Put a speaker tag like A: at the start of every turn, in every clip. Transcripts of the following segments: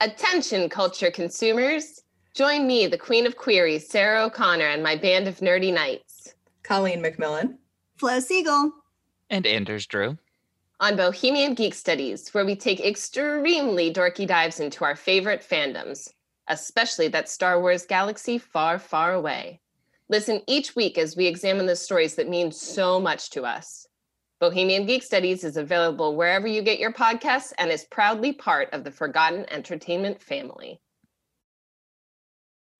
A: Attention, culture consumers. Join me, the queen of queries, Sarah O'Connor, and my band of nerdy knights
B: Colleen McMillan.
C: Flo Siegel.
D: And Anders Drew.
A: on Bohemian Geek Studies, where we take extremely dorky dives into our favorite fandoms, especially that Star Wars galaxy far, far away. Listen each week as we examine the stories that mean so much to us. Bohemian Geek Studies is available wherever you get your podcasts and is proudly part of the Forgotten Entertainment family.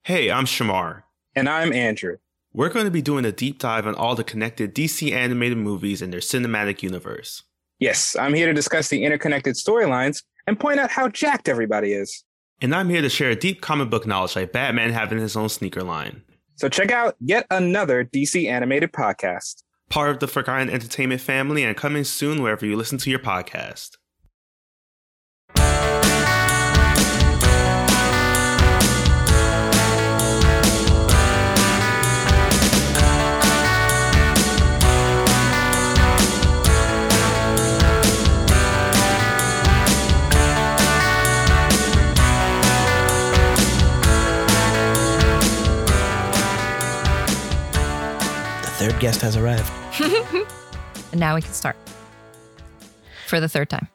E: Hey, I'm Shamar.
F: And I'm Andrew.
E: We're going to be doing a deep dive on all the connected DC animated movies and their cinematic universe.
F: Yes, I'm here to discuss the interconnected storylines and point out how jacked everybody is.
E: And I'm here to share a deep comic book knowledge like Batman having his own sneaker line.
F: So check out yet another DC animated podcast.
E: Part of the Forgotten Entertainment family and coming soon wherever you listen to your podcast.
G: Third guest has arrived.
H: And now we can start for the third time.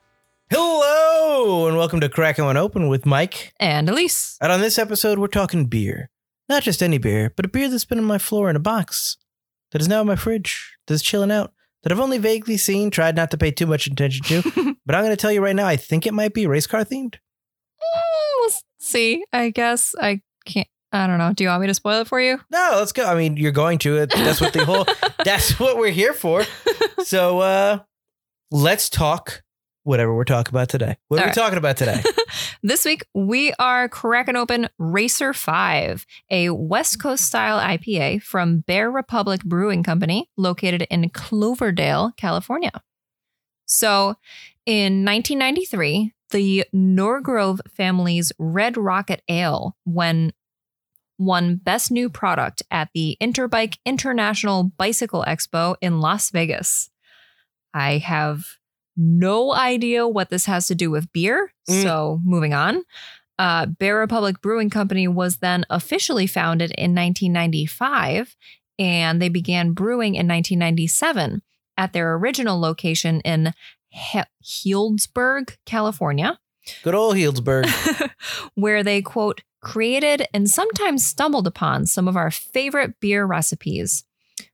G: Hello, and welcome to Cracking One Open with Mike.
H: And Elise.
G: And on this episode, we're talking beer. Not just any beer, but a beer that's been on my floor in a box, that is now in my fridge, that's chilling out, that I've only vaguely seen, tried not to pay too much attention to. but I'm going to tell you right now, I think it might be race car themed.
H: Mm, we'll see. I guess I can't. I don't know. Do you want me to spoil it for you?
G: No, let's go. I mean, you're going to it. That's what the whole, that's what we're here for. So, uh, let's talk whatever we're talking about today. What are we
H: right.
G: talking about today?
H: This week, we are cracking open Racer 5, a West Coast style IPA from Bear Republic Brewing Company, located in Cloverdale, California. So, in 1993, the Norgrove family's Red Rocket Ale when won Best New Product at the Interbike International Bicycle Expo in Las Vegas. I have no idea what this has to do with beer.
G: Mm.
H: So, moving on. Uh, Bear Republic Brewing Company was then officially founded in 1995, and they began brewing in 1997 at their original location in he- Healdsburg, California
G: Good old Healdsburg.
H: where they quote created and sometimes stumbled upon some of our favorite beer recipes.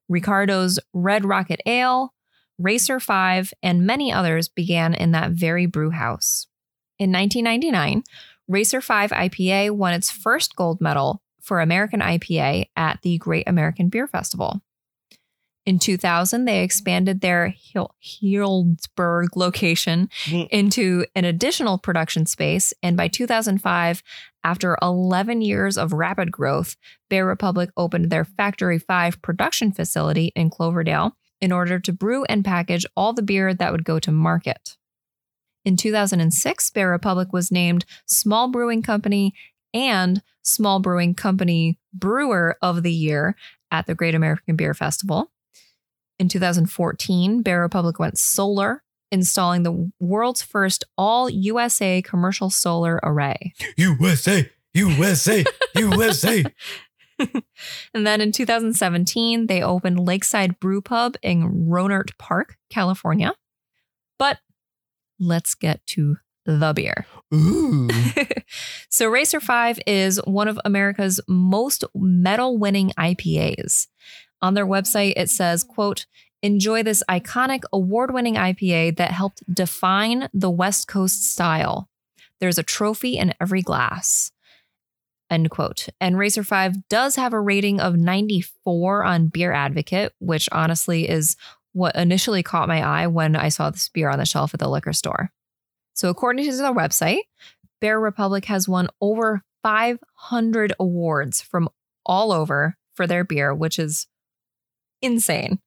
H: Ricardo's red rocket ale racer 5 and many others began in that very brew house. In 1999 racer 5 ipa won its first gold medal for american ipa at the great american beer festival in 2000, they expanded their Heal- Healdsburg location
G: Mm.
H: into an additional production space. And by 2005, after 11 years of rapid growth, Bear Republic opened their Factory 5 production facility in Cloverdale in order to brew and package all the beer that would go to market. In 2006, Bear Republic was named Small Brewing Company and Small Brewing Company Brewer of the Year at the Great American Beer Festival. In 2014, Bear Republic went solar, installing the world's first all USA commercial solar array.
G: USA, USA, USA.
H: And then in 2017, they opened Lakeside Brew Pub in Rohnert Park, California. But let's get to the beer.
G: Ooh.
H: so Racer 5 is one of America's most medal winning IPAs. On their website, it says, quote, enjoy this iconic award winning IPA that helped define the West Coast style. There's a trophy in every glass. End quote. And Racer 5 does have a rating of 94 on Beer Advocate, which honestly is what initially caught my eye when I saw this beer on the shelf at the liquor store. So, according to their website, Bear Republic has won over 500 awards from all over for their beer, which is insane.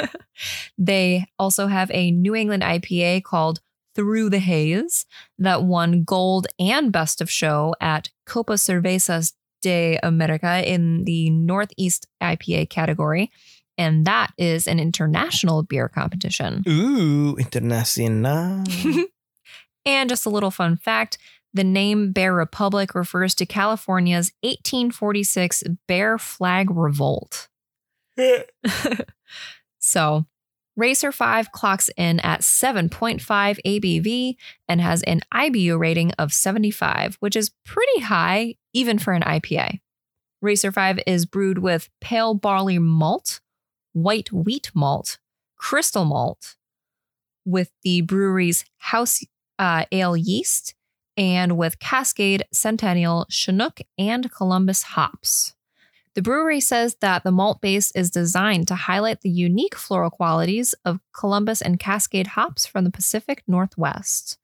H: they also have a New England IPA called Through the Haze that won gold and best of show at Copa Cervezas de America in the Northeast IPA category. And that is an international beer competition.
G: Ooh, internacional.
H: And just a little fun fact The name Bear Republic refers to California's 1846 Bear Flag Revolt. so, Racer 5 clocks in at 7.5 ABV and has an IBU rating of 75, which is pretty high even for an IPA. Racer 5 is brewed with pale barley malt, white wheat malt, crystal malt, with the brewery's house uh, ale yeast, and with Cascade, Centennial, Chinook, and Columbus hops. The brewery says that the malt base is designed to highlight the unique floral qualities of Columbus and Cascade hops from the Pacific Northwest.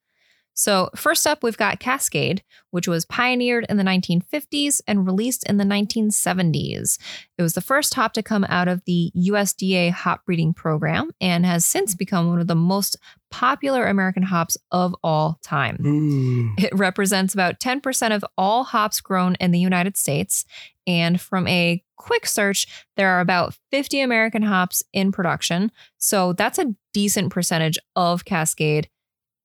H: So, first up, we've got Cascade, which was pioneered in the 1950s and released in the 1970s. It was the first hop to come out of the USDA hop breeding program and has since become one of the most popular American hops of all time. It represents about 10% of all hops grown in the United States. And from a quick search, there are about 50 American hops in production. So that's a decent percentage of Cascade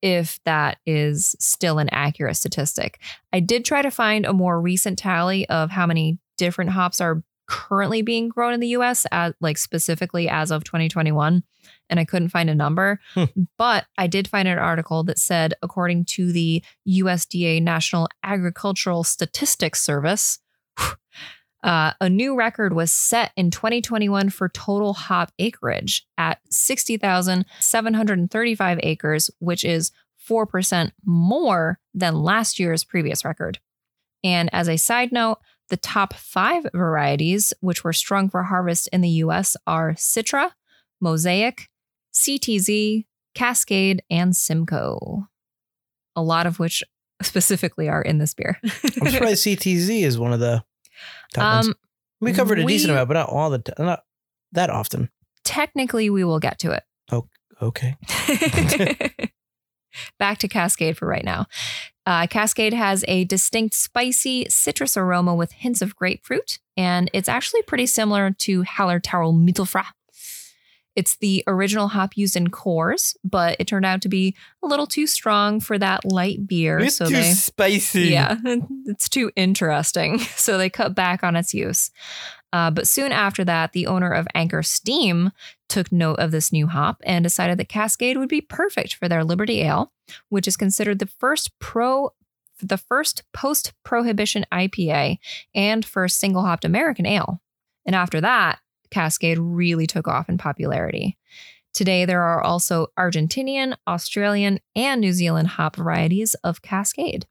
H: if that is still an accurate statistic. I did try to find a more recent tally of how many different hops are currently being grown in the US at like specifically as of 2021 and I couldn't find a number
G: Hmm.
H: but I did find an article that said according to the USDA National Agricultural Statistics Service uh, a new record was set in 2021 for total hop acreage at 60,735 acres, which is 4% more than last year's previous record. And as a side note, the top five varieties, which were strung for harvest in the US, are Citra, Mosaic, CTZ, Cascade, and Simcoe. A lot of which specifically are in this beer.
G: I'm surprised CTZ is one of the top
H: um,
G: We covered a decent amount, but not all the t- not that often.
H: technically, we will get to it.
G: Okay.
H: Back to Cascade for right now. Uh, Cascade has a distinct spicy citrus aroma with hints of grapefruit, and it's actually pretty similar to Hallertauer Mittelfrüh. It's the original hop used in Coors, but it turned out to be a little too strong for that light beer. so they,
G: spicy.
H: yeah, it's too interesting. So they cut back on its use. Uh, but soon after that, the owner of Anchor Steam took note of this new hop and decided that Cascade would be perfect for their Liberty Ale, which is considered the first pro the first post-prohibition IPA and first single-hopped American ale. And after that, Cascade really took off in popularity. Today, there are also Argentinian, Australian, and New Zealand hop varieties of Cascade.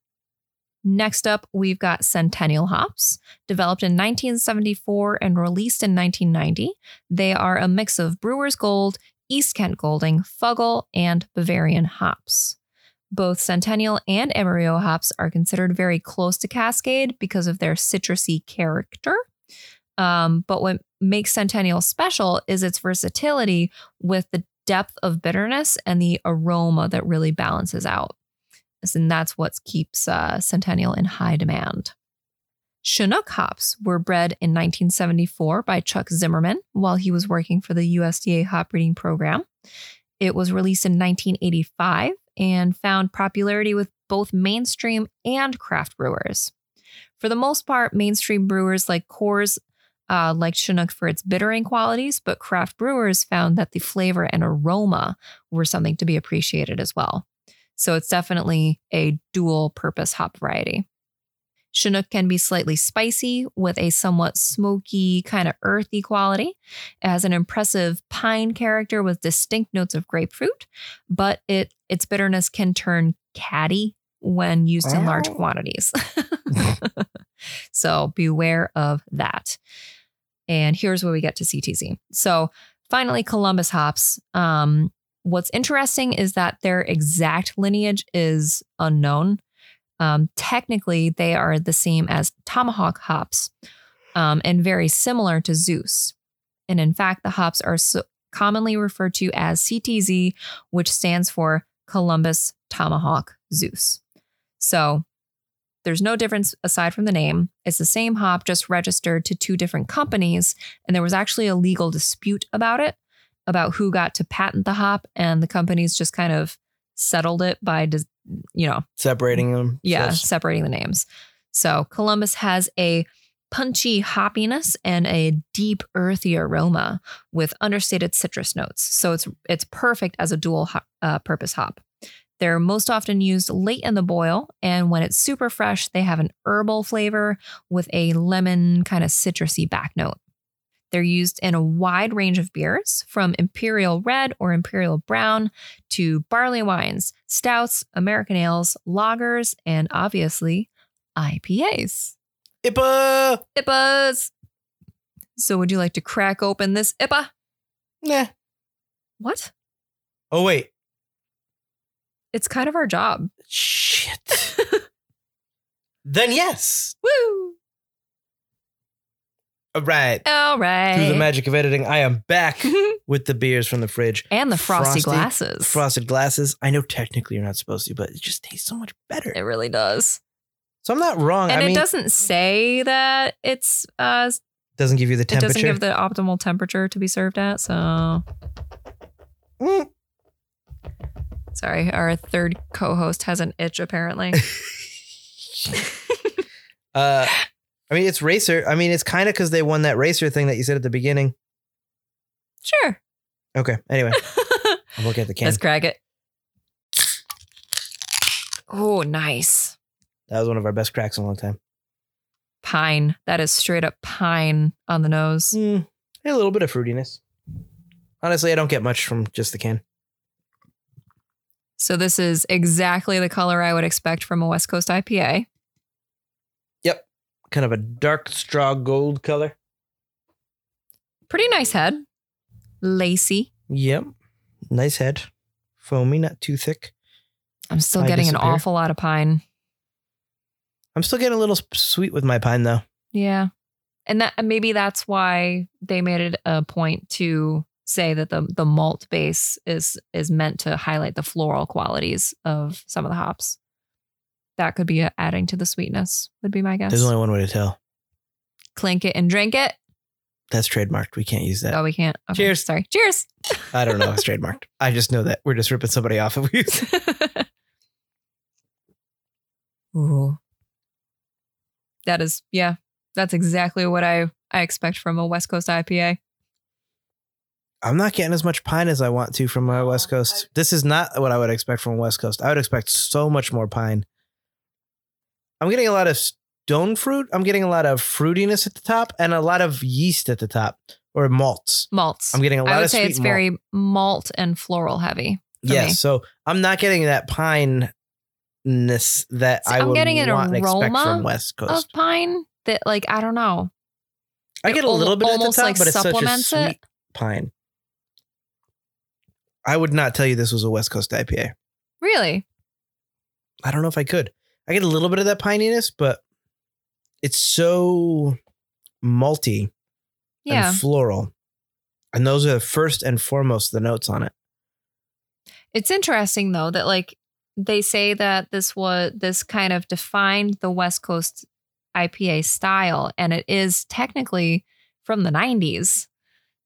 H: Next up, we've got Centennial hops, developed in 1974 and released in 1990. They are a mix of Brewer's Gold, East Kent Golding, Fuggle, and Bavarian hops. Both Centennial and Amarillo hops are considered very close to Cascade because of their citrusy character. Um, but what makes Centennial special is its versatility with the depth of bitterness and the aroma that really balances out. And that's what keeps uh, Centennial in high demand. Chinook hops were bred in 1974 by Chuck Zimmerman while he was working for the USDA hop breeding program. It was released in 1985 and found popularity with both mainstream and craft brewers. For the most part, mainstream brewers like Coors uh, liked Chinook for its bittering qualities, but craft brewers found that the flavor and aroma were something to be appreciated as well. So it's definitely a dual purpose hop variety. Chinook can be slightly spicy with a somewhat smoky, kind of earthy quality. It has an impressive pine character with distinct notes of grapefruit, but it its bitterness can turn catty when used in large quantities. so beware of that. And here's where we get to CTZ. So finally, Columbus hops. Um, what's interesting is that their exact lineage is unknown. Um, technically, they are the same as tomahawk hops um, and very similar to Zeus. And in fact, the hops are so commonly referred to as CTZ, which stands for Columbus Tomahawk Zeus. So there's no difference aside from the name. It's the same hop, just registered to two different companies. And there was actually a legal dispute about it, about who got to patent the hop. And the companies just kind of settled it by you know,
G: Separating them.
H: yeah, separating the names. So Columbus has a punchy hoppiness and a deep earthy aroma with understated citrus notes. So it's it's perfect as a dual ho- uh, purpose hop. They're most often used late in the boil, and when it's super fresh, they have an herbal flavor with a lemon kind of citrusy back note. They're used in a wide range of beers, from imperial red or imperial brown to barley wines, stouts, American ales, lagers, and obviously IPAs.
G: IPA.
H: IPAs. So, would you like to crack open this IPA?
G: Nah.
H: What?
G: Oh wait.
H: It's kind of our job.
G: Shit. then yes.
H: Woo!
G: All right.
H: All right.
G: Through the magic of editing, I am back with the beers from the fridge.
H: and the frosty,
G: Frosty,
H: glasses.
G: Frosted glasses. I know technically you're not supposed to, but it just tastes so much better.
H: It really does.
G: So I'm not wrong.
H: And
G: I
H: it
G: mean,
H: doesn't say that it's uh
G: doesn't give you the
H: it
G: temperature.
H: doesn't give the optimal temperature to be served at. So
G: Mm.
H: Sorry, our third co-host has an itch apparently.
G: uh, I mean, it's racer. I mean, it's kind of because they won that racer thing that you said at the beginning.
H: sure.
G: Okay. Anyway, I'll look at the can.
H: Let's crack it. Oh, nice.
G: That was one of our best cracks in a long time.
H: Pine. That is straight up pine on the nose.
G: Mm, a little bit of fruitiness. Honestly, I don't get much from just the can.
H: So this is exactly the color I would expect from a West Coast IPA.
G: Yep. Kind of a dark straw gold color.
H: Pretty nice head. Lacy.
G: Yep. Nice head. Foamy, not too thick.
H: I'm still getting an awful lot of pine.
G: I'm still getting a little sweet with my pine though.
H: Yeah. And that maybe that's why they made it a point to say that the the malt base is is meant to highlight the floral qualities of some of the hops. That could be adding to the sweetness, would be my guess.
G: There's only one way to tell.
H: Clink it and drink it.
G: That's trademarked. We can't use that.
H: Oh, we can't. Okay,
G: Cheers.
H: Sorry. Cheers.
G: I don't know. It's trademarked. I just know that we're just ripping somebody off if we use.
H: Ooh. That is, yeah, that's exactly what I, I expect from a West Coast IPA.
G: I'm not getting as much pine as I want to from my oh, West Coast. This is not what I would expect from West Coast. I would expect so much more pine. I'm getting a lot of stone fruit. I'm getting a lot of fruitiness at the top and a lot of yeast at the top or malts.
H: Malts.
G: I'm getting a lot
H: I would
G: of
H: say it's
G: malt.
H: very malt and floral heavy.
G: yes.
H: me.
G: So I'm not getting that pine ness that
H: See,
G: I
H: I'm
G: would
H: getting an
G: want and expect
H: aroma
G: from West
H: Of
G: Coast.
H: pine that, like, I don't know.
G: I get a little bit at the top,
H: like,
G: but it's such a
H: supplements
G: sweet
H: it.
G: pine. I would not tell you this was a West Coast IPA.
H: Really?
G: I don't know if I could. I get a little bit of that pininess, but it's so malty
H: Yeah.
G: and floral. And those are the first and foremost the notes on it.
H: It's interesting though that like they say that this was this kind of defined the West Coast IPA style and it is technically from the 90s.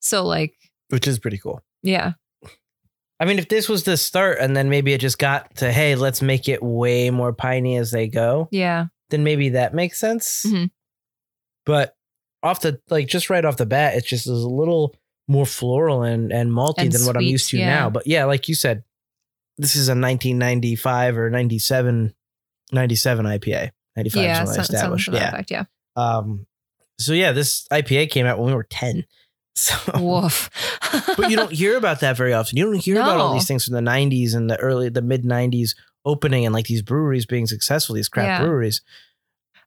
H: So like
G: Which is pretty cool.
H: yeah.
G: I mean, if this was the start and then maybe it just got to, hey, let's make it way more piney as they go,
H: Yeah.
G: then maybe that makes sense.
H: Mhm.
G: But off the like just right off the bat, it just is a little more floral and, and malty
H: And
G: than what I'm used to
H: yeah.
G: now. But yeah, like you said, this is a 1995 or 97, 97 IPA. 95
H: yeah.
G: is when I established. Yeah.
H: effect, yeah.
G: Um, so yeah, this IPA came out when we were 10. So,
H: Woof.
G: but you don't hear about that very often. You don't hear about all these things from the 90s and the early, the mid 90s opening and like these breweries being successful, these craft
H: Yeah.
G: breweries.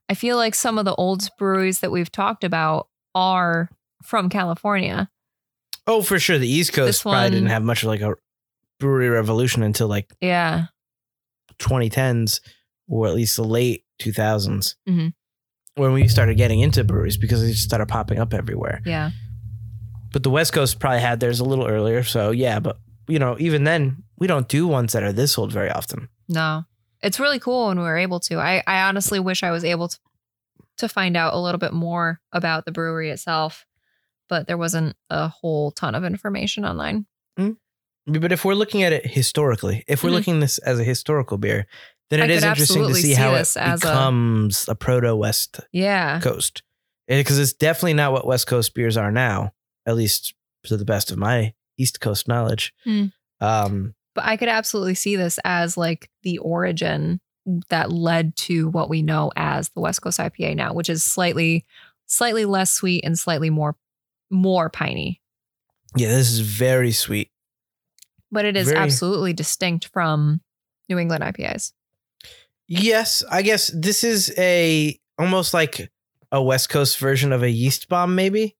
H: I feel like some of the old breweries that we've talked about are from California.
G: Oh, for sure. The East Coast
H: This
G: probably
H: one-
G: didn't have much of like a brewery revolution until like
H: Yeah.
G: 2010s or at least the late 2000s
H: Mhm.
G: when we started getting into breweries because they just started popping up everywhere.
H: Yeah.
G: But the West Coast probably had theirs a little earlier. So yeah, but you know, even then, we don't do ones that are this old very often.
H: No. It's really cool when we were able to. I, I honestly wish I was able to to find out a little bit more about the brewery itself, but there wasn't a whole ton of information online.
G: But if we're looking at it historically, if we're
H: Mhm.
G: looking this as a historical beer, then
H: I
G: it is interesting to see
H: see
G: how it
H: this as a-
G: becomes a, proto West
H: Yeah.
G: Coast. Because it's definitely not what West Coast beers are now, at least to the best of my East Coast knowledge.
H: Hmm.
G: Um,
H: But I could absolutely see this as like the origin that led to what we know as the West Coast IPA now, which is slightly slightly less sweet and slightly more more piney.
G: yeah, this is very sweet.
H: But it is
G: Very-
H: absolutely distinct from New England IPAs.
G: Yes, I guess this is a almost like a West Coast version of a yeast bomb, maybe.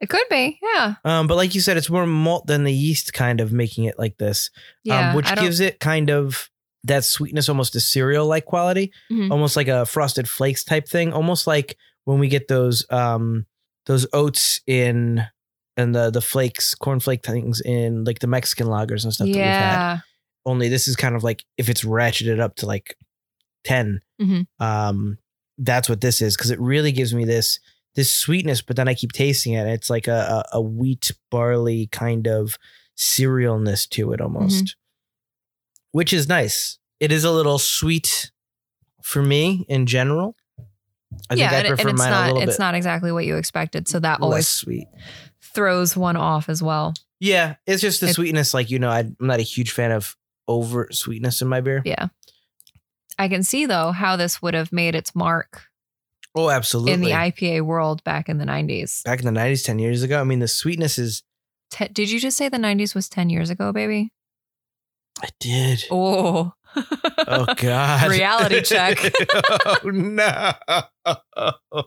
H: It could be, yeah.
G: Um, but like you said, it's more malt than the yeast, kind of making it like this,
H: Yeah.
G: um, which gives it kind of that sweetness, almost a cereal like quality,
H: Mhm.
G: almost like a frosted flakes type thing, almost like when we get those um those oats in and the the flakes, cornflake things in like the Mexican lagers and stuff that we've had.
H: yeah.
G: Only this is kind of like if it's ratcheted up to like 10
H: Mhm.
G: um that's what this is because it really gives me this this sweetness but then i keep tasting it it's like a, a, a wheat barley kind of cerealness to it mm-hmm. almost which is nice it is a little sweet for me in general i
H: yeah,
G: think i prefer
H: and it's
G: mine a
H: not
G: little
H: it's not exactly what you expected. So that always
G: sweet
H: throws one off as well.
G: yeah it's just the sweetness like you know I, i'm not a huge fan of over sweetness in my beer
H: Yeah. I can see though how this would have made its mark
G: oh absolutely
H: in the IPA world back in the 90s.
G: back in the 90s 10 years ago i mean the sweetness is
H: Te- did you just say the 90s was 10 years ago, baby?
G: i did
H: Oh.
G: Oh God!
H: Reality check.
G: oh no!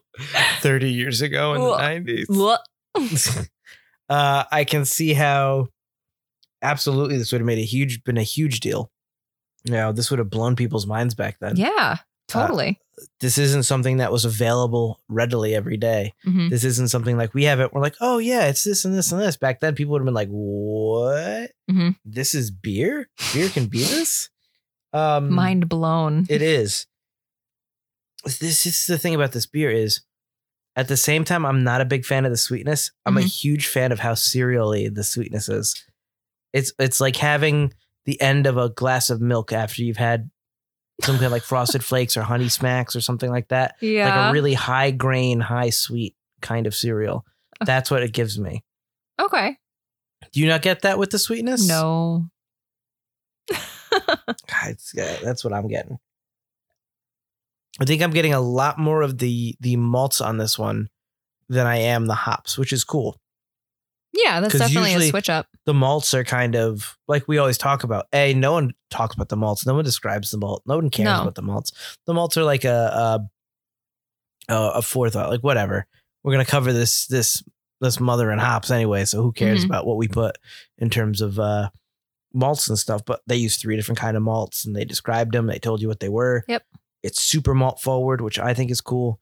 G: Thirty years ago in the nineties.
H: Look.
G: uh, I can see how absolutely this would have made a huge, been a huge deal. You know, this would have blown people's minds back then.
H: Yeah, totally.
G: This isn't something that was available readily every day.
H: Mhm.
G: This isn't something like we have it. We're like, oh yeah, it's this and this and this. Back then, people would have been like, what?
H: Mhm.
G: This is beer. Beer can be this. Um,
H: Mind blown.
G: It is. This is the thing about this beer is at the same time I'm not a big fan of the sweetness. I'm a huge fan of how cereally the sweetness is. It's it's like having the end of a glass of milk after you've had something like frosted flakes or honey smacks or something like that.
H: yeah.
G: Like a really high grain, high sweet kind of cereal. That's what it gives me.
H: okay.
G: Do you not get that with the sweetness?
H: No.
G: God, that's what I'm getting. I think I'm getting a lot more of the the malts on this one than I am the hops, which is cool.
H: Yeah, that's definitely a switch up.
G: The malts are kind of like we always talk about. A, no one talks about the malts. No one describes the malt. No one cares
H: No.
G: about the malts. The malts are like a a, a a forethought. Like whatever. We're gonna cover this this this mother and hops anyway. So who cares
H: Mhm.
G: about what we put in terms of uh malts and stuff? But they use three different kind of malts and they described them. They told you what they were.
H: Yep.
G: It's super malt forward, which I think is cool.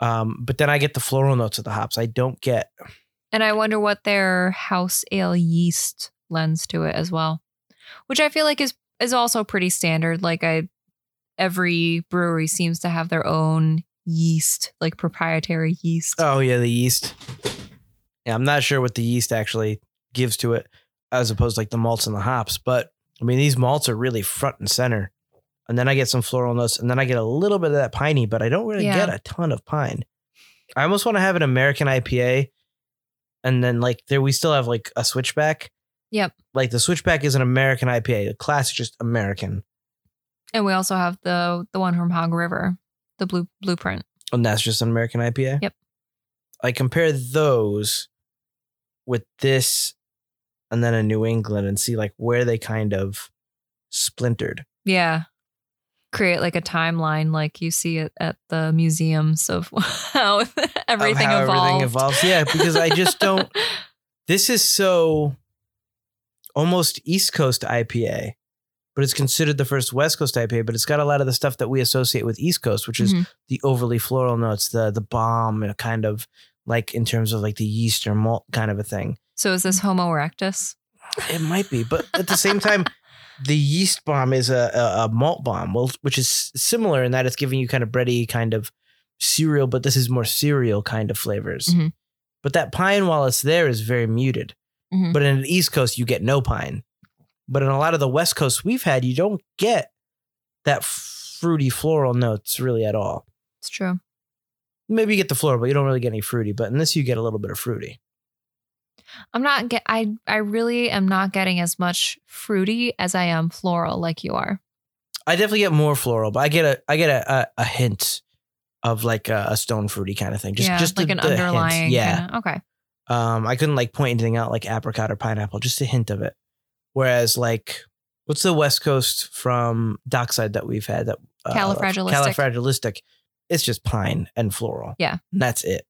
G: Um, but then I get the floral notes of the hops. I don't get
H: And I wonder what their house ale yeast lends to it as well, which I feel like is is also pretty standard. Like I, every brewery seems to have their own yeast, like proprietary yeast.
G: Oh yeah, the yeast. Yeah, I'm not sure what the yeast actually gives to it, as opposed to like the malts and the hops. But I mean, these malts are really front and center. And then I get some floral notes, and then I get a little bit of that piney, but I don't really
H: Yeah.
G: get a ton of pine. I almost want to have an American IPA, and then like there we still have like a switchback.
H: Yep.
G: Like the switchback is an American IPA. The classic just American,
H: And we also have the the one from Hog River, the blue blueprint.
G: and that's just an American IPA.
H: Yep.
G: I compare those with this and then a New England and see like where they kind of splintered.
H: Yeah. Create like a timeline like you see it at the museums of how everything
G: of how
H: evolved.
G: everything evolves. Yeah, because I just don't. This is so almost East Coast IPA, but it's considered the first West Coast IPA. But it's got a lot of the stuff that we associate with East Coast, which is
H: Mhm.
G: the overly floral notes, the the bomb, kind of like in terms of like the yeast or malt kind of a thing.
H: So is this Homo erectus?
G: It might be, but at the same time, the yeast bomb is a, a, a malt bomb, which is similar in that it's giving you kind of bready kind of cereal, but this is more cereal kind of flavors.
H: Mhm.
G: But that pine, while it's there, is very muted.
H: Mhm.
G: But in the East Coast, you get no pine. But in a lot of the West Coast we've had, you don't get that fruity floral notes really at all.
H: It's true.
G: Maybe you get the floral, but you don't really get any fruity. But in this, you get a little bit of fruity.
H: I'm not get I I really am not getting as much fruity as I am floral like you are.
G: I definitely get more floral, but I get a I get a a, a hint of like a, a stone fruity kind of thing. Just
H: yeah,
G: just
H: like
G: the-
H: an
G: the hint.
H: underlying.
G: Yeah.
H: kinda- okay.
G: Um, I couldn't like point anything out like apricot or pineapple, just a hint of it. Whereas like, what's the West Coast from Dockside that we've had that uh,
H: Califragilistic.
G: Califragilistic. It's just pine and floral.
H: Yeah.
G: and that's it.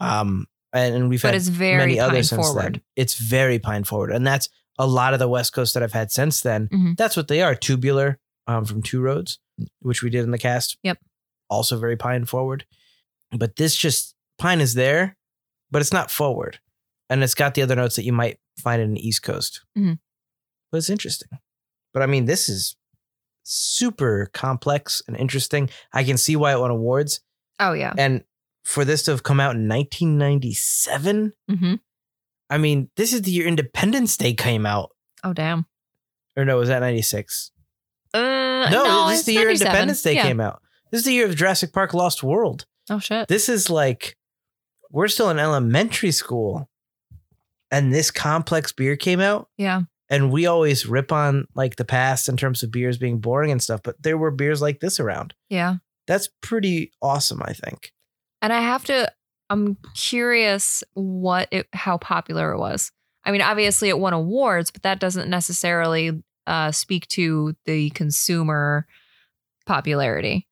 G: Um, and, and we've
H: But
G: had
H: it's very
G: many others since
H: forward.
G: then. It's very pine forward, and that's a lot of the West Coast that I've had since then.
H: Mhm.
G: That's what they are. Tubular um, from Two Roads, which we did in the cast.
H: Yep.
G: Also very pine forward, but this just pine is there, but it's not forward, and it's got the other notes that you might find in the East Coast.
H: Mhm.
G: But it's interesting. But I mean, this is super complex and interesting. I can see why it won awards,
H: Oh yeah.
G: and for this to have come out in 1997.
H: hmm
G: I mean, this is the year Independence Day came out.
H: Oh damn.
G: Or no, was that 96?
H: Uh,
G: No,
H: no,
G: this is the year Independence Day
H: Yeah.
G: came out. This is the year of Jurassic Park Lost World.
H: Oh shit.
G: This is like, we're still in elementary school. And this complex beer came out.
H: Yeah.
G: And we always rip on like the past in terms of beers being boring and stuff, but there were beers like this around.
H: Yeah.
G: That's pretty awesome, I think.
H: And I have to I'm curious what it how popular it was. I mean, obviously it won awards, but that doesn't necessarily uh speak to the consumer popularity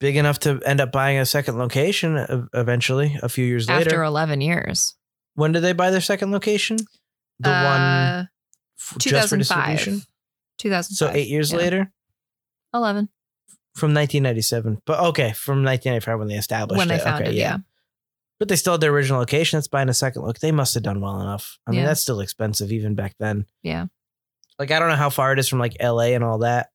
G: Big enough to end up buying a second location eventually, a few years later.
H: after 11 years.
G: when did they buy their second location? The one
H: Uh,
G: f- just for
H: 2005.
G: distribution.
H: 2005.
G: So eight years
H: Yeah.
G: later
H: 11
G: from 1997. But okay, from 1995 when they established
H: when they
G: it.
H: found
G: okay,
H: it, yeah.
G: But they still had their original location. That's buying a second look. They must have done well enough. I mean,
H: Yeah.
G: that's still expensive even back then.
H: Yeah.
G: Like I don't know how far it is from like LA and all that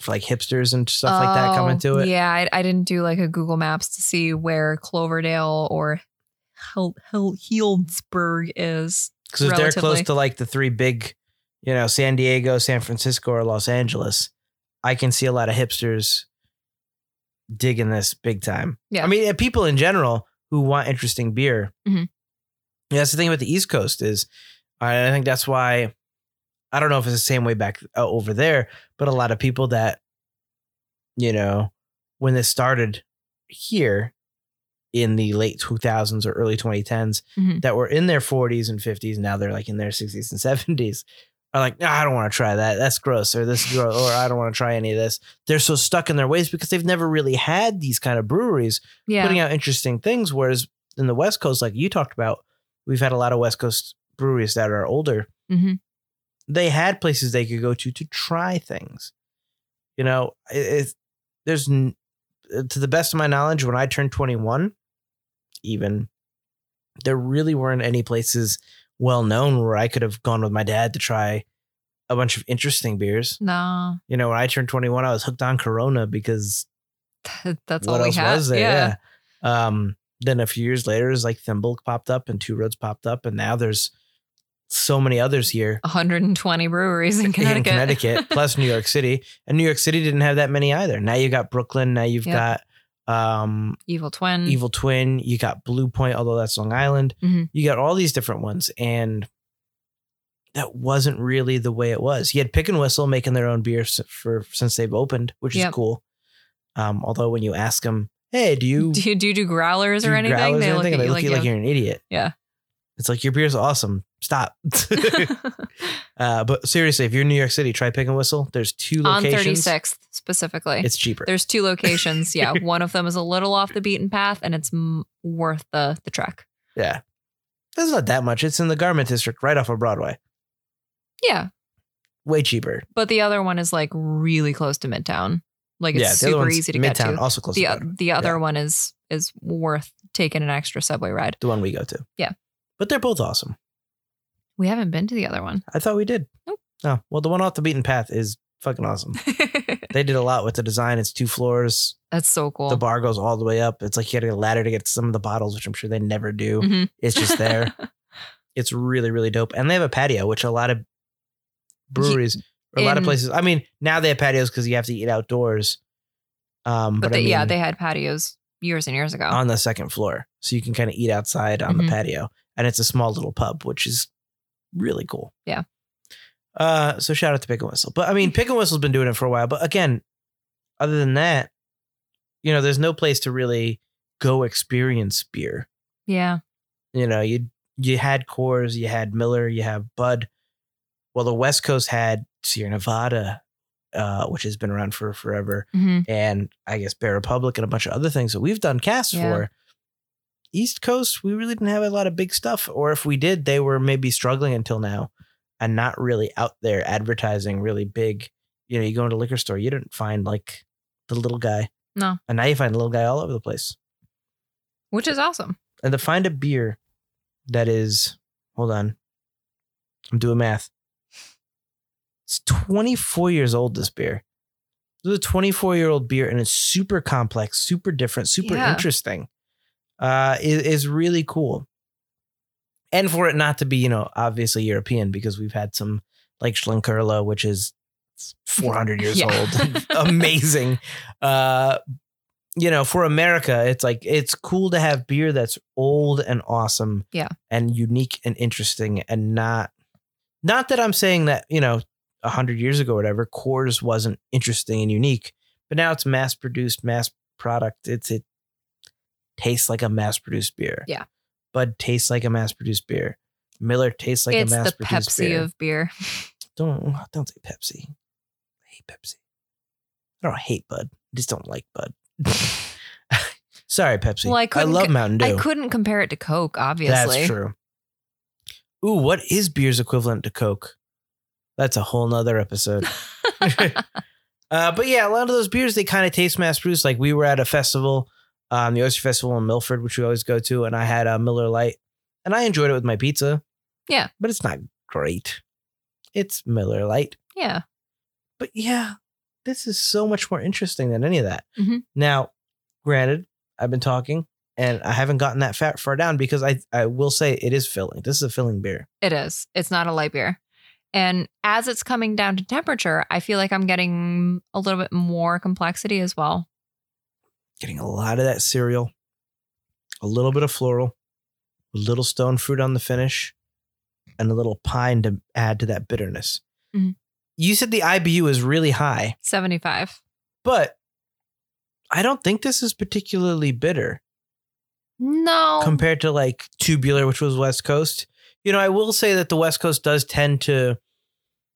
G: for like hipsters and stuff like that coming to
H: Oh,
G: it.
H: Yeah, I, I didn't do like a Google Maps to see where Cloverdale or Hel- Hel- Healdsburg is.
G: Because if they're close to like the three big, you know, San Diego, San Francisco, or Los Angeles, I can see a lot of hipsters digging this big time.
H: Yeah.
G: I mean, people in general who want interesting beer.
H: Mhm.
G: Yeah, that's the thing about the East Coast is, I think that's why I don't know if it's the same way back uh, over there, but a lot of people that, you know, when this started here in the late 2000s or early 2010s,
H: Mhm.
G: that were in their 40s and 50s, now they're like in their 60s and 70s, are like, nah, I don't want to try that. That's gross. Or this, gross, or I don't want to try any of this. They're so stuck in their ways because they've never really had these kind of breweries
H: Yeah.
G: putting out interesting things. Whereas in the West Coast, like you talked about, we've had a lot of West Coast breweries that are older.
H: Mhm.
G: They had places they could go to to try things. You know, it, there's to the best of my knowledge, when I turned 21, even there really weren't any places well known where I could have gone with my dad to try a bunch of interesting beers.
H: No,
G: You know, when I turned 21, I was hooked on Corona because
H: that's
G: what
H: all we
G: else
H: had.
G: was there?
H: Yeah.
G: Yeah. Um, then a few years later, it's like Thimble popped up and Two Roads popped up, and now there's so many others here
H: 120 breweries in Connecticut.
G: in Connecticut, plus New York City, and New York City didn't have that many either. Now you've got Brooklyn. Now you've
H: Yep.
G: got um,
H: Evil Twin.
G: Evil Twin. You got Blue Point, although that's Long Island.
H: Mhm.
G: You got all these different ones, and that wasn't really the way it was. You had Pig and Whistle making their own beer for since they've opened, which
H: Yep.
G: is cool. Um, although when you ask them, "Hey, do you
H: Do you, do you do growlers
G: do
H: or anything?
G: growlers
H: they
G: or
H: look
G: anything?"
H: at
G: they
H: you
G: look
H: like,
G: at you like you're an idiot.
H: Yeah.
G: It's like your beer's awesome. Stop. uh, but seriously, if you're in New York City, try Pig and Whistle. There's two locations.
H: on
G: locations.
H: 36th specifically.
G: It's cheaper.
H: There's two locations. Yeah, one of them is a little off the beaten path, and it's m- worth the the trek.
G: yeah. It's not that much. It's in the garment district right off of Broadway.
H: Yeah,
G: Way cheaper.
H: but the other one is like really close to Midtown. Like it's
G: yeah,
H: super easy to
G: Midtown,
H: get to.
G: Midtown also close
H: the
G: to Broadway.
H: the other
G: Yeah.
H: one is is worth taking an extra subway ride.
G: the one we go to.
H: Yeah.
G: But they're both awesome.
H: We haven't been to the other one.
G: I thought we did.
H: Nope.
G: Oh, well, the one off the beaten path is fucking awesome. they did a lot with the design. It's two floors.
H: That's so cool.
G: The bar goes all the way up. It's like you got to get a ladder to get some of the bottles, which I'm sure they never do.
H: Mhm.
G: It's just there. It's really really dope, and they have a patio, which a lot of breweries, or a lot of places. I mean, now they have patios because you have to eat outdoors. Um,
H: But,
G: but, I
H: they, yeah, they had patios years and years ago.
G: on the second floor, so you can kind of eat outside on the
H: Mhm.
G: patio, and it's a small little pub, which is really cool.
H: Yeah.
G: Uh, so shout out to Pig and Whistle, but I mean, Pig and Whistle's been doing it for a while. But again, other than that, you know, there's no place to really go experience beer.
H: yeah.
G: You know, you you had Coors, you had Miller, you have Bud. Well, the West Coast had Sierra Nevada, uh, which has been around for forever
H: hmm
G: and I guess Bear Republic and a bunch of other things that we've done casts
H: Yeah.
G: for. East Coast, we really didn't have a lot of big stuff, or if we did, they were maybe struggling until now and not really out there advertising really big. You know, you go into a liquor store, you didn't find like the little guy.
H: No.
G: And now you find the little guy all over the place.
H: Which is awesome.
G: And to find a beer that is, hold on, I'm doing math. It's 24 years old, this beer. This is a 24 year old beer and it's super complex, super different, super
H: Yeah.
G: interesting. Uh, is, is really cool. And for it not to be, you know, obviously European because we've had some like Schlenkerla, which is 400 years
H: Yeah.
G: old. Amazing. Uh, you know, for America, it's like it's cool to have beer that's old and awesome,
H: Yeah.
G: and unique and interesting, and not not that I'm saying that you know a hundred years ago, or whatever, Coors wasn't interesting and unique, but now it's mass produced, mass product. It's it tastes like a mass produced beer.
H: Yeah.
G: Bud tastes like a mass produced beer. Miller tastes like
H: it's
G: a mass
H: the
G: produced
H: Pepsi
G: beer.
H: of beer.
G: don't don't say Pepsi. I hate Pepsi. I don't hate Bud. I just don't like Bud. Sorry, Pepsi.
H: Well, I
G: I love Mountain Dew.
H: I couldn't compare it to Coke, obviously.
G: That's true. Ooh, what is beer's equivalent to Coke? That's a whole nother episode. Uh, but yeah, a lot of those beers they kind of taste mass produced. Like we were at a festival, um, the Oyster Festival in Milford, which we always go to, and I had a Miller Lite, and I enjoyed it with my pizza.
H: Yeah.
G: but it's not great. It's Miller Lite.
H: yeah.
G: But yeah, this is so much more interesting than any of that.
H: Mhm.
G: Now, granted, I've been talking and I haven't gotten that fat far down because I I will say it is filling. This is a filling beer.
H: It is. It's not a light beer. And as it's coming down to temperature, I feel like I'm getting a little bit more complexity as well.
G: Getting a lot of that cereal, a little bit of floral, a little stone fruit on the finish, and a little pine to add to that bitterness.
H: Mhm.
G: You said the IBU is really high,
H: 75.
G: but I don't think this is particularly bitter.
H: No.
G: compared to like tubular, which was West Coast. You know, I will say that the West Coast does tend to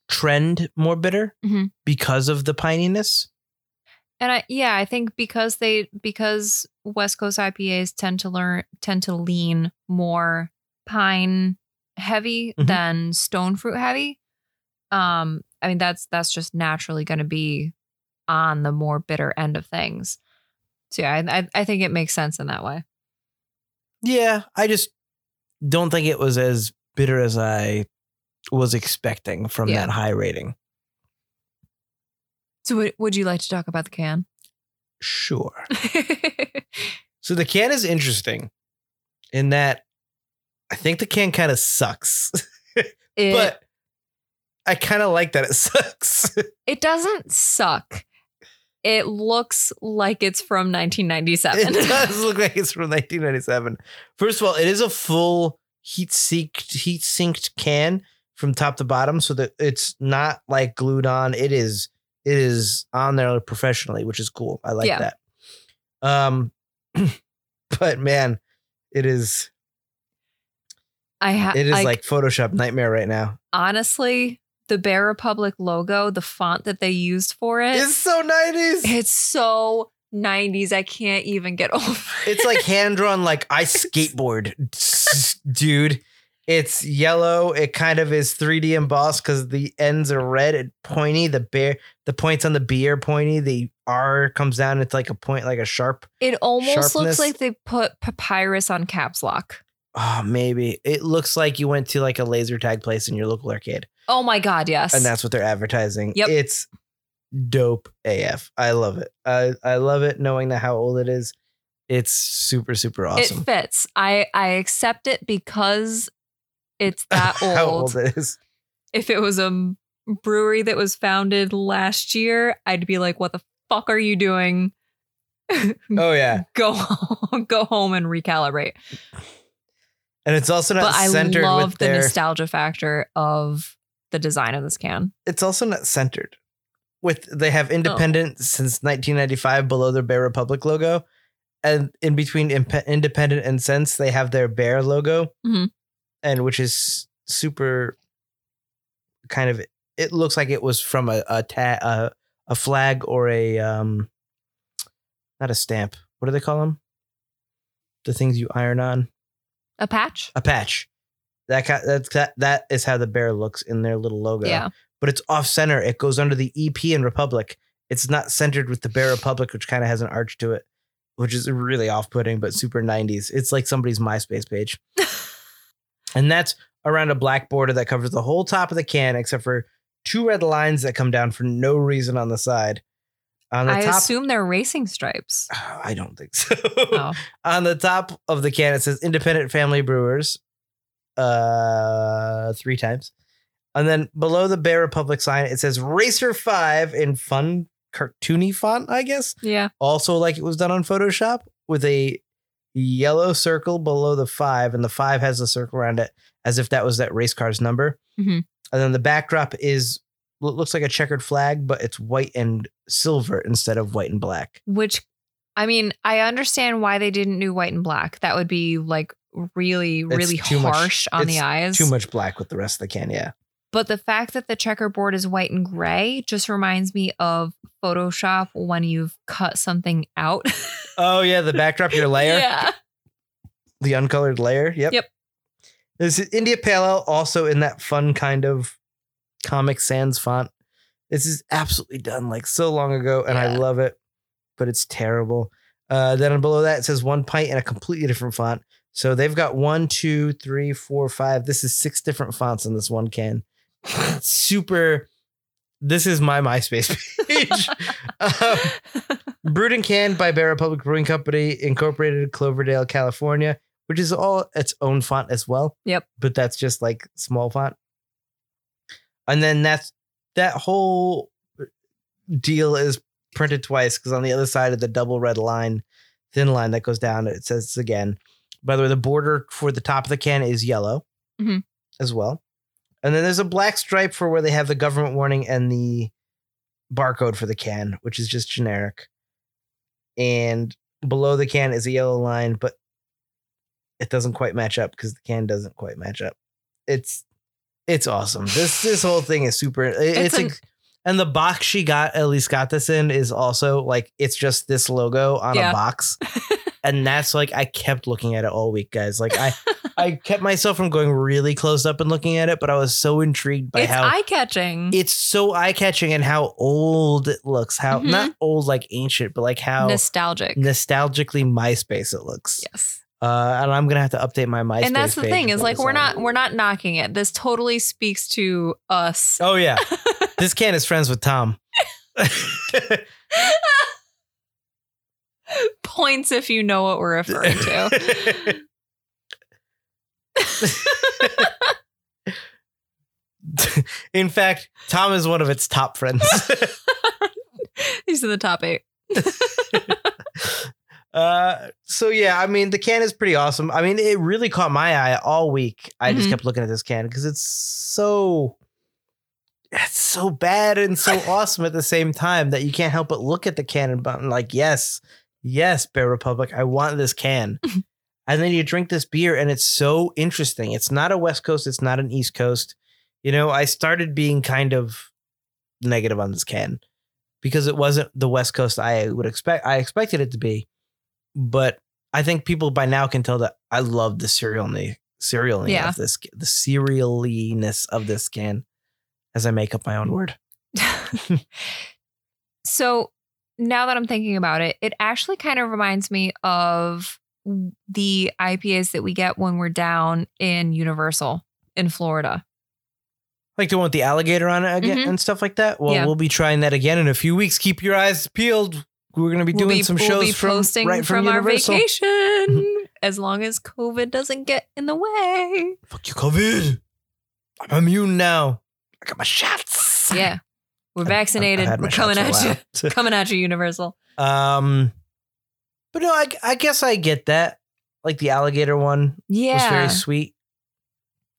G: trend more bitter
H: Mhm.
G: because of the pininess.
H: And I yeah, I think because they because West Coast IPAs tend to learn tend to lean more pine heavy
G: Mhm.
H: than stone fruit heavy. Um, I mean that's that's just naturally going to be on the more bitter end of things. So yeah, I, I I think it makes sense in that way.
G: Yeah, I just don't think it was as bitter as I was expecting from
H: Yeah.
G: that high rating.
H: So would, would you like to talk about the can?
G: Sure. So the can is interesting in that I think the can kind of sucks,
H: it,
G: but I kind of like that it sucks.
H: it doesn't suck. It looks like it's from 1997.
G: It does look like it's from 1997. First of all, it is a full heat sinked heat synced can from top to bottom, so that it's not like glued on. It is it is on there professionally, which is cool. I like
H: Yeah.
G: that. Um, but man, it is
H: I have
G: it is like, Photoshop nightmare right now.
H: honestly, the Bear Republic logo, the font that they used for it,
G: It's so 90s.
H: it's so 90s. I can't even get over
G: It's like hand drawn, like I skateboard, dude. It's yellow. It kind of is 3D embossed because the ends are red and pointy. The bear, the points on the B are pointy. The R comes down. It's like a point, like a sharp.
H: It almost
G: Sharpness.
H: looks like they put papyrus on caps lock.
G: Oh, maybe it looks like you went to like a laser tag place in your local arcade,
H: Oh my god, yes.
G: and that's what they're advertising.
H: Yep.
G: It's dope AF. I love it. I I love it. Knowing that how old it is, it's super super awesome.
H: It fits. I I accept it because it's that old.
G: How old it is.
H: if it was a brewery that was founded last year, I'd be like, what the fuck are you doing?
G: Oh yeah,
H: go home, go home and recalibrate.
G: and it's also not
H: But I love
G: with
H: the
G: their.
H: nostalgia factor of the design of this can.
G: it's also not centered. With they
H: Oh.
G: have independent since 1995 below their Bear Republic logo, and in between imp- independent and sense they have their bear logo,
H: Mhm.
G: And which is super kind of. It looks like it was from a a ta- a, a flag or a um, not a stamp. What do they call them? The things you iron on.
H: A patch?
G: A patch. That that's that that is how the bear looks in their little logo
H: Yeah.
G: but it's off center. It goes under the EP and Republic. It's not centered with the Bear Republic, which kind of has an arch to it, which is really off putting, but super 90s. It's like somebody's MySpace page. and that's around a black border that covers the whole top of the can, except for two red lines that come down for no reason on the side. On the
H: I
G: top,
H: assume they're racing stripes.
G: I don't think so.
H: Oh.
G: on the top of the can, it says Independent Family Brewers, uh, three times, and then below the Bear Republic sign, it says Racer Five in fun cartoony font, I guess.
H: Yeah.
G: Also, like it was done on Photoshop with a yellow circle below the five, and the five has a circle around it as if that was that race car's number.
H: Mhm.
G: And then the backdrop is what looks like a checkered flag, but it's white and silver instead of white and black.
H: Which, I mean, I understand why they didn't do white and black. That would be like really, really
G: too much-
H: harsh on the eyes.
G: Too much black with the rest of the can, yeah.
H: But the fact that the checkerboard is white and gray just reminds me of Photoshop when you've cut something out.
G: Oh yeah, the backdrop, your layer,
H: Yeah.
G: the uncolored layer. Yep.
H: Yep.
G: This is India Pale Ale, also in that fun kind of Comic Sans font. This is absolutely done like so long ago, and I love it, but it's terrible. Uh, then below that it says one pint in a completely different font. So they've got one, two, three, four, five. This is six different fonts in this one can. Super. This is my MySpace page. um, Brewed and canned by Bear Republic Brewing Company, Incorporated, Cloverdale, California, which is all its own font as well.
H: Yep.
G: But that's just like small font. And then that's that whole deal is printed twice because on the other side of the double red line, thin line that goes down, it says again. By the way, the border for the top of the can is yellow
H: Mhm.
G: as well. And then there's a black stripe for where they have the government warning and the barcode for the can, which is just generic. And below the can is a yellow line, but it doesn't quite match up because the can doesn't quite match up. It's it's awesome. This this whole thing is super. it- It's,
H: It's an-
G: ex- and the box she got at least got this in is also like it's just this logo on
H: Yeah.
G: a box, and that's like I kept looking at it all week, guys. Like I I kept myself from going really close up and looking at it, but I was so intrigued by how
H: it's
G: how
H: eye catching.
G: it's so eye catching and how old it looks. How
H: Mhm.
G: not old like ancient, but like how
H: Nostalgic.
G: nostalgically MySpace it looks.
H: yes.
G: Uh, and I'm gonna have to update my MySpace.
H: and that's the thing is like we're not we're not knocking it. This totally speaks to us.
G: Oh yeah, this can is friends with Tom.
H: Points if you know what we're referring to.
G: In fact, Tom is one of its top friends.
H: These are the top eight.
G: uh, so yeah, I mean, the can is pretty awesome. I mean, it really caught my eye all week. I just
H: Mhm.
G: kept looking at this can because it's so, it's so bad and so awesome at the same time that you can't help but look at the can and button like, yes, yes, Bear Republic, I want this can. and then you drink this beer and it's so interesting. It's not a West Coast. It's not an East Coast. You know, I started being kind of negative on this can because it wasn't the West Coast I would expect. I expected it to be, but I think people by now can tell that I love the cereal cereal
H: Yeah.
G: of this, the cerealiness of this can. As I make up my own word.
H: so now that I'm thinking about it, it actually kind of reminds me of the IPAs that we get when we're down in Universal in Florida.
G: Like the one with the alligator on it again
H: Mhm.
G: and stuff like that. Well,
H: Yeah.
G: we'll be trying that again in a few weeks. Keep your eyes peeled. We're going to be doing
H: we'll be,
G: some
H: we'll
G: shows
H: be
G: from
H: posting
G: right from,
H: from our vacation as long as COVID doesn't get in the way.
G: Fuck you, COVID. I'm immune now. I got my shots.
H: Yeah. We're vaccinated.
G: I my
H: We're coming at you. Coming at you, Universal.
G: um, but no, I, I guess I get that. Like the alligator one
H: yeah, was
G: very sweet.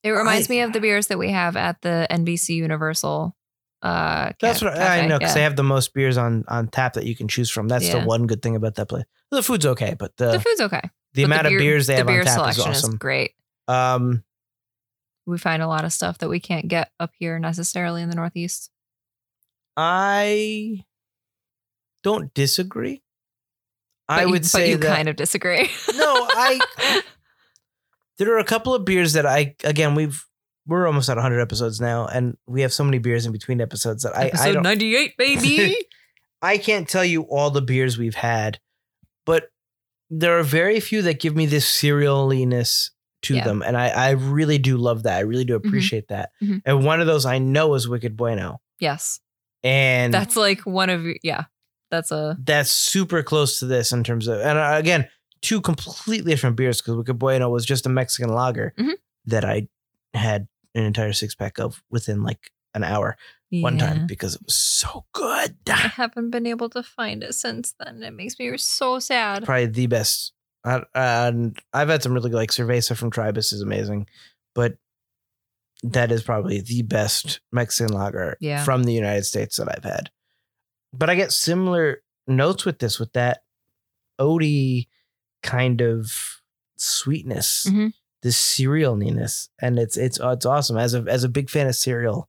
H: It reminds
G: I-
H: me of the beers that we have at the NBC Universal. Uh,
G: That's what I know because
H: Yeah.
G: they have the most beers on on tap that you can choose from. That's
H: Yeah.
G: the one good thing about that place. The food's okay, but the
H: the
G: the,
H: food's okay. But
G: amount
H: beer-
G: of beers they
H: the
G: have
H: beer
G: on tap is
H: selection is,
G: awesome.
H: great.
G: um,
H: We find a lot of stuff that we can't get up here necessarily in the Northeast.
G: I don't disagree. I
H: But you-
G: would
H: but
G: say
H: you
G: that
H: kind of disagree.
G: No, I- there are a couple of beers that I again we've we're almost at 100 episodes now, and we have so many beers in between episodes that I I
H: Episode
G: don't
H: 98, baby.
G: I can't tell you all the beers we've had, but there are very few that give me this cerealiness to
H: Yeah.
G: them, and I I really do love that. I really do
H: Mhm.
G: appreciate that.
H: Mhm.
G: And one of those I know is Wicked Bueno,
H: yes.
G: And
H: That's like one of your, yeah. That's a,
G: that's super close to this in terms of and uh, again two completely different beers because Wicked Bueno was just a Mexican lager
H: Mhm.
G: that I had an entire six pack of within like an hour one time because it was so good.
H: I haven't been able to find it since then. It makes me so sad.
G: Probably the best. I, and I've had some really good, like Cerveza from Tribus is amazing, but that is probably the best Mexican lager
H: Yeah.
G: from the United States that I've had. But I get similar notes with this, with that Odie kind of sweetness,
H: Mhm.
G: this cerealiness, and it's it's it's awesome. As a as a big fan of cereal,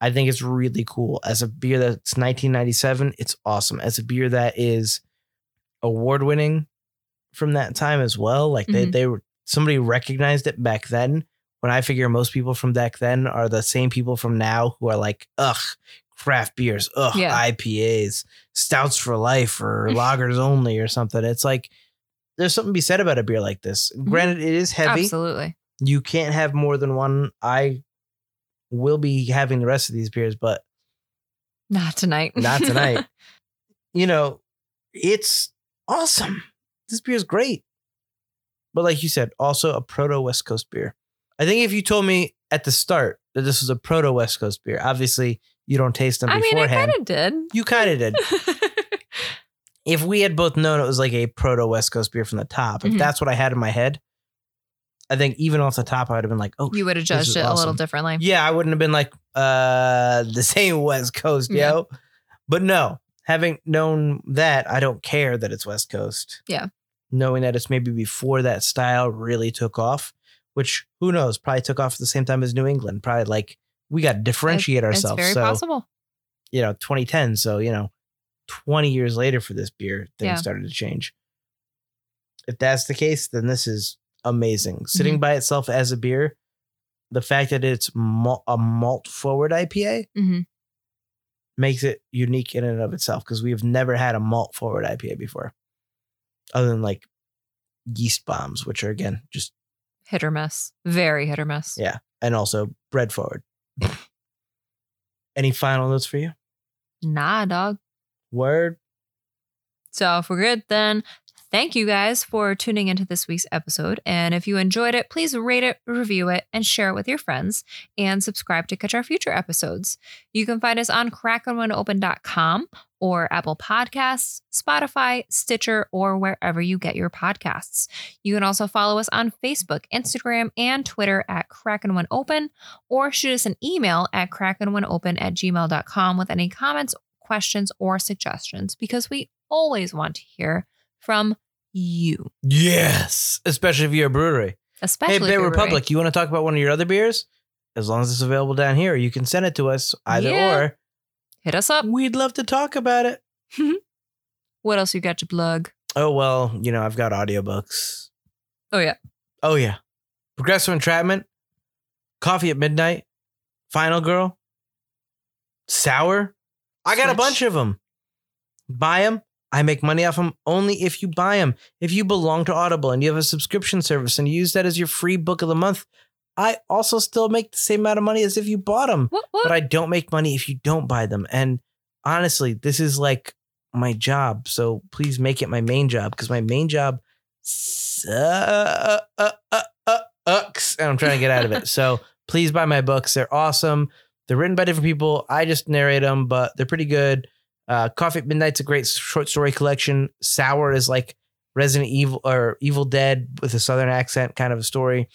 G: I think it's really cool. As a beer that's 1997, it's awesome. As a beer that is award winning from that time as well, like they
H: Mhm.
G: they were somebody recognized it back then. When I figure most people from back then are the same people from now who are like, ugh, craft beers, ugh,
H: Yeah.
G: IPAs, stouts for life, or lagers only, or something. It's like there's something to be said about a beer like this. Mm-hmm. Granted, it is heavy.
H: Absolutely.
G: You can't have more than one. I will be having the rest of these beers, but
H: Not tonight.
G: not tonight. you know, it's awesome. This beer is great. But like you said, also a proto West Coast beer. I think if you told me at the start that this was a proto West Coast beer, obviously you don't taste them
H: I mean, I kind of did.
G: you kind of did. If we had both known it was like a proto West Coast beer from the top, if
H: Mhm.
G: that's what I had in my head, I think even off the top, I would have been like, oh,
H: you would have judged it a little differently.
G: yeah, I wouldn't have been like, uh, the same West Coast,
H: Yeah.
G: yo. But no, having known that, I don't care that it's West Coast.
H: Yeah.
G: Knowing that it's maybe before that style really took off, which who knows, probably took off at the same time as New England. Probably like we got to differentiate
H: It's
G: ourselves.
H: very
G: so,
H: possible.
G: you know, 2010. So, you know, 20 years later for this beer, things
H: Yeah.
G: started to change. If that's the case, then this is amazing. Sitting
H: Mm-hmm.
G: by itself as a beer, the fact that it's mal- a malt forward IPA
H: Mhm.
G: makes it unique in and of itself because we've never had a malt forward IPA before, other than like yeast bombs, which are again just
H: Hit or miss. Very hit or miss.
G: Yeah. and also bread forward. Any final notes for you?
H: Nah, dog.
G: Word.
H: So if we're good, then thank you guys for tuning into this week's episode. And if you enjoyed it, please rate it, review it, and share it with your friends. And subscribe to catch our future episodes. You can find us on crackanwhenopen.com or Apple Podcasts, Spotify, Stitcher, or wherever you get your podcasts. You can also follow us on Facebook, Instagram, and Twitter at crackanwhenopen, or shoot us an email at crackanwhenopen at gmail.com with any comments questions or suggestions because we always want to hear from you,
G: Yes. Especially if you're a brewery.
H: especially
G: hey,
H: you're a brewery.
G: Republic, you want to talk about one of your other beers? As long as it's available down here, you can send it to us either
H: Yeah.
G: or.
H: Hit us up.
G: We'd love to talk about it.
H: What else you got to plug?
G: Oh, well, you know, I've got audiobooks.
H: Oh yeah,
G: Oh, yeah. Progressive Entrapment, Coffee at Midnight, Final Girl, Sour. I got a bunch of them. Buy them. I make money off them only if you buy them. If you belong to Audible and you have a subscription service and you use that as your free book of the month, I also still make the same amount of money as if you bought them.
H: what what?
G: But I don't make money if you don't buy them. And honestly, this is like my job. So please make it my main job because my main job sucks. And I'm trying to get out of it. So please buy my books. They're awesome. They're written by different people. I just narrate them, but they're pretty good. Uh, Coffee at Midnight's a great short story collection. Sour is like Resident Evil or Evil Dead with a southern accent kind of a story.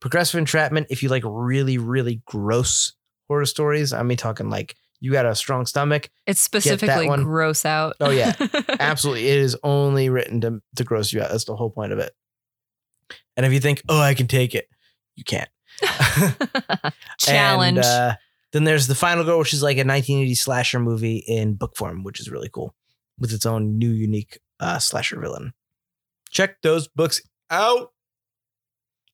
G: Progressive Entrapment, if you like really, really gross horror stories, I mean, talking like you got a strong stomach.
H: It's specifically gross out.
G: Oh, yeah. Absolutely. It is only written to, to gross you out. That's the whole point of it. And if you think, oh, I can take it, you can't.
H: Challenge.
G: And, uh, then there's The Final Girl, which is like a 1980 slasher movie in book form, which is really cool with its own new, unique uh, slasher villain. Check those books out.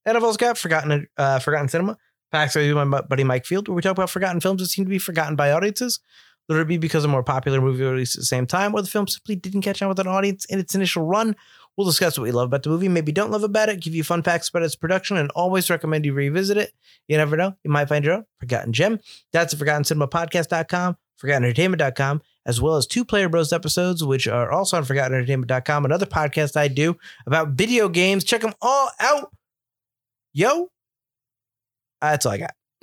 G: And I've also got Forgotten uh, Forgotten Cinema, packs I my buddy Mike Field, where we talk about forgotten films that seem to be forgotten by audiences, whether it be because a more popular movie released at the same time, or the film simply didn't catch on with an audience in its initial run. We'll discuss what we love about the movie, maybe don't love about it, give you fun facts about its production, and always recommend you revisit it. You never know, you might find your own forgotten gem. That's at ForgottenCinemaPodcast.com, ForgottenEntertainment.com, as well as two Player Bros episodes, which are also on ForgottenEntertainment.com, another podcast I do about video games. Check them all out. Yo, that's all I got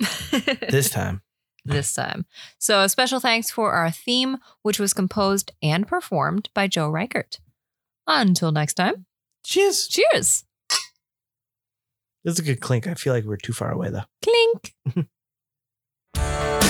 G: this time.
H: this time. So, a special thanks for our theme, which was composed and performed by Joe Reichert. Until next time.
G: Cheers.
H: Cheers.
G: This is a good clink. I feel like we're too far away though.
H: Clink.